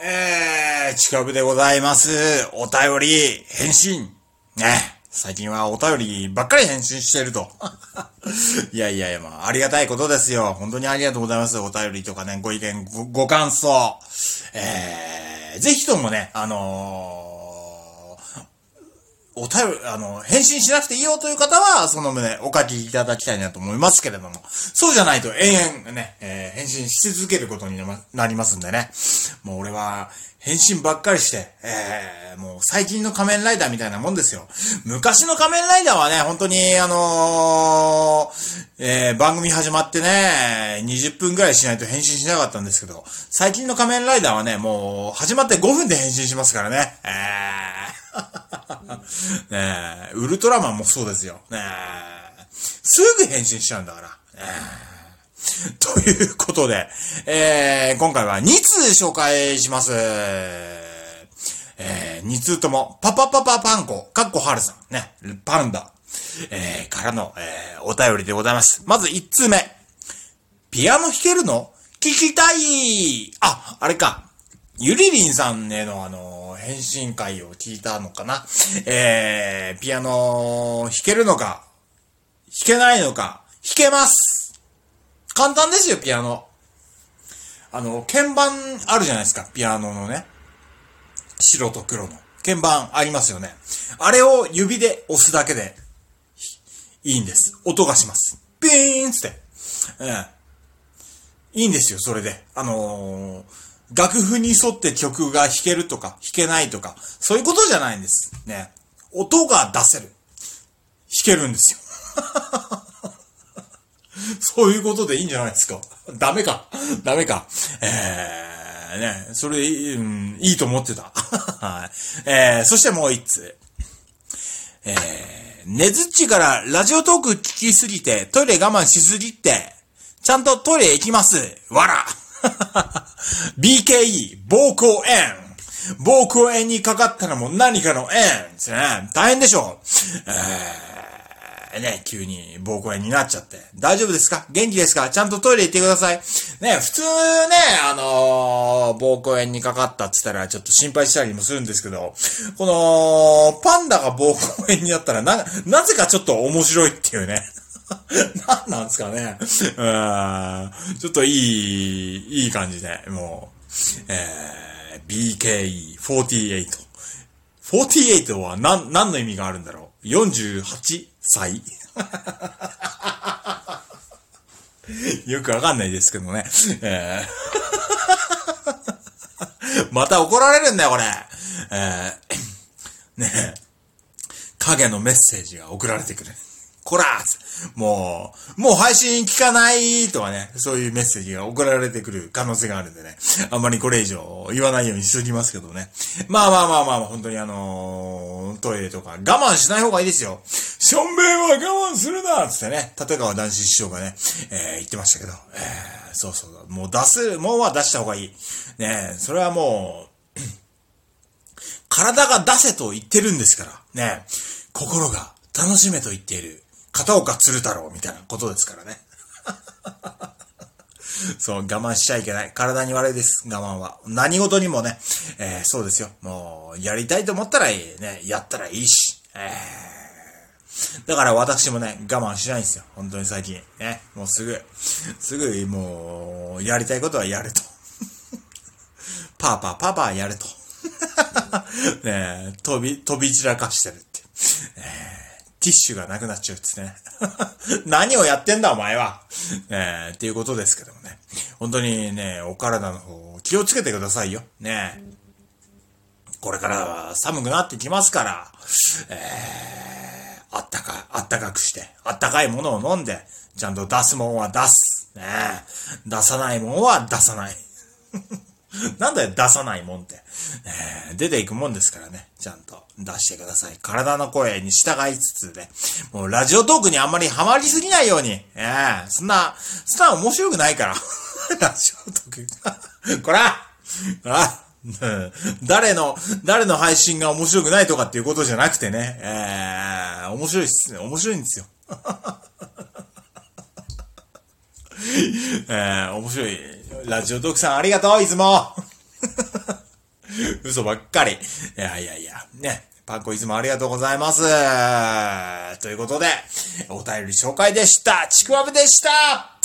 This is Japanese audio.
えー、近くでございます。お便り、返信。ね。最近はお便りばっかり返信してると。いやいやいや、まあ、ありがたいことですよ。本当にありがとうございます。お便りとかね、ご意見、ごご感想。えー、ぜひともね、あのーお便り、あの、返信しなくていいよという方は、その旨、お書きいただきたいなと思いますけれども、そうじゃないと延々ね、えー返信し続けることになりますんでね。もう俺は、返信ばっかりして、えー、もう最近の仮面ライダーみたいなもんですよ。昔の仮面ライダーはね、本当に、あのーえー、番組始まってね、20分くらいしないと返信しなかったんですけど、最近の仮面ライダーはね、もう、始まって5分で返信しますからね。えー、ねえ、ウルトラマンもそうですよ。ねえ、すぐ返信しちゃうんだから。ね ということで、えー、今回は2通紹介します。えー、2通とも、パパパパパンコ、かっこはるさん、ね、パンダ、えー、からの、えー、お便りでございます。まず1通目。ピアノ弾けるの？聞きたいあ、あれか。ゆりりんさんへのあの、返信会を聞いたのかなえー、ピアノ弾けるのか弾けないのか弾けます簡単ですよ、ピアノ。あの、鍵盤あるじゃないですか、ピアノのね。白と黒の。鍵盤ありますよね。あれを指で押すだけで、いいんです。音がします。ピーンつって。ええいいんですよ、それで。あのー、楽譜に沿って曲が弾けるとか、弾けないとか、そういうことじゃないんです。ね。音が出せる。弾けるんですよ。そういうことでいいんじゃないですか。ダメか。ダメか。えー、ね、それ、うん、いいと思ってた。はい。えー、そしてもう一つ。えー、ねずっちからラジオトーク聞きすぎて、トイレ我慢しすぎて、ちゃんとトイレ行きます。わら !BKE、膀胱炎。膀胱炎にかかったらも何かの炎ですね。大変でしょう。えー、ね、急に膀胱炎になっちゃって。大丈夫ですか？元気ですか？ちゃんとトイレ行ってください。ね、普通ね、あのー膀胱炎にかかったって言ったらちょっと心配したりもするんですけど、この、パンダが膀胱炎になったらな、なぜかちょっと面白いっていうね。なんなんですかね。うん。ちょっといい、いい感じで、もう、えー、BKE48。48は何、何の意味があるんだろう ?48 歳 よくわかんないですけどね。えー また怒られるんだよ、これ。えーねえ。影のメッセージが送られてくる。こらもう、もう配信聞かないとかね、そういうメッセージが送られてくる可能性があるんでね、あんまりこれ以上言わないようにしときますけどね。まあまあまあまあ、本当にあのートイレとか我慢しない方がいいですよ。しょんべんは我慢するなつってね、立川男子師匠がね、えー言ってましたけど、えーそうそう、もう出す、もうは出した方がいい。ねそれはもう、体が出せと言ってるんですから、ね心が楽しめと言っている、片岡鶴太郎みたいなことですからね。そう、我慢しちゃいけない。体に悪いです、我慢は。何事にもね、えーそうですよ。もう、やりたいと思ったらいい。ね、やったらいいし。えーだから私もね、我慢しないんですよ。本当に最近。ね、もうすぐ、すぐ、もう、やりたいことはやると。パーパーパーパーやると。ね、飛び、飛び散らかしてるって。えーィッシュがなくなっちゃうっつね。何をやってんだお前は。えっていうことですけどもね。本当にね、お体の方気をつけてくださいよ。ねこれからは寒くなってきますから、えー、あったか、あったかくして、あったかいものを飲んで、ちゃんと出すもんは出す。ね出さないもんは出さない。なんだよ、出さないもんって。えー出ていくもんですからね。ちゃんと出してください。体の声に従いつつね。もうラジオトークにあんまりハマりすぎないように。ええそんな、そんな面白くないから。ラジオトーク。こらあ誰の、誰の配信が面白くないとかっていうことじゃなくてね。ええ面白いっすね。面白いんですよ。えー、面白い。ラジオドクさんありがとう、いつも。嘘ばっかり。いやいやいや、ね。パンコいつもありがとうございます。ということで、お便り紹介でした。ちくわぶでした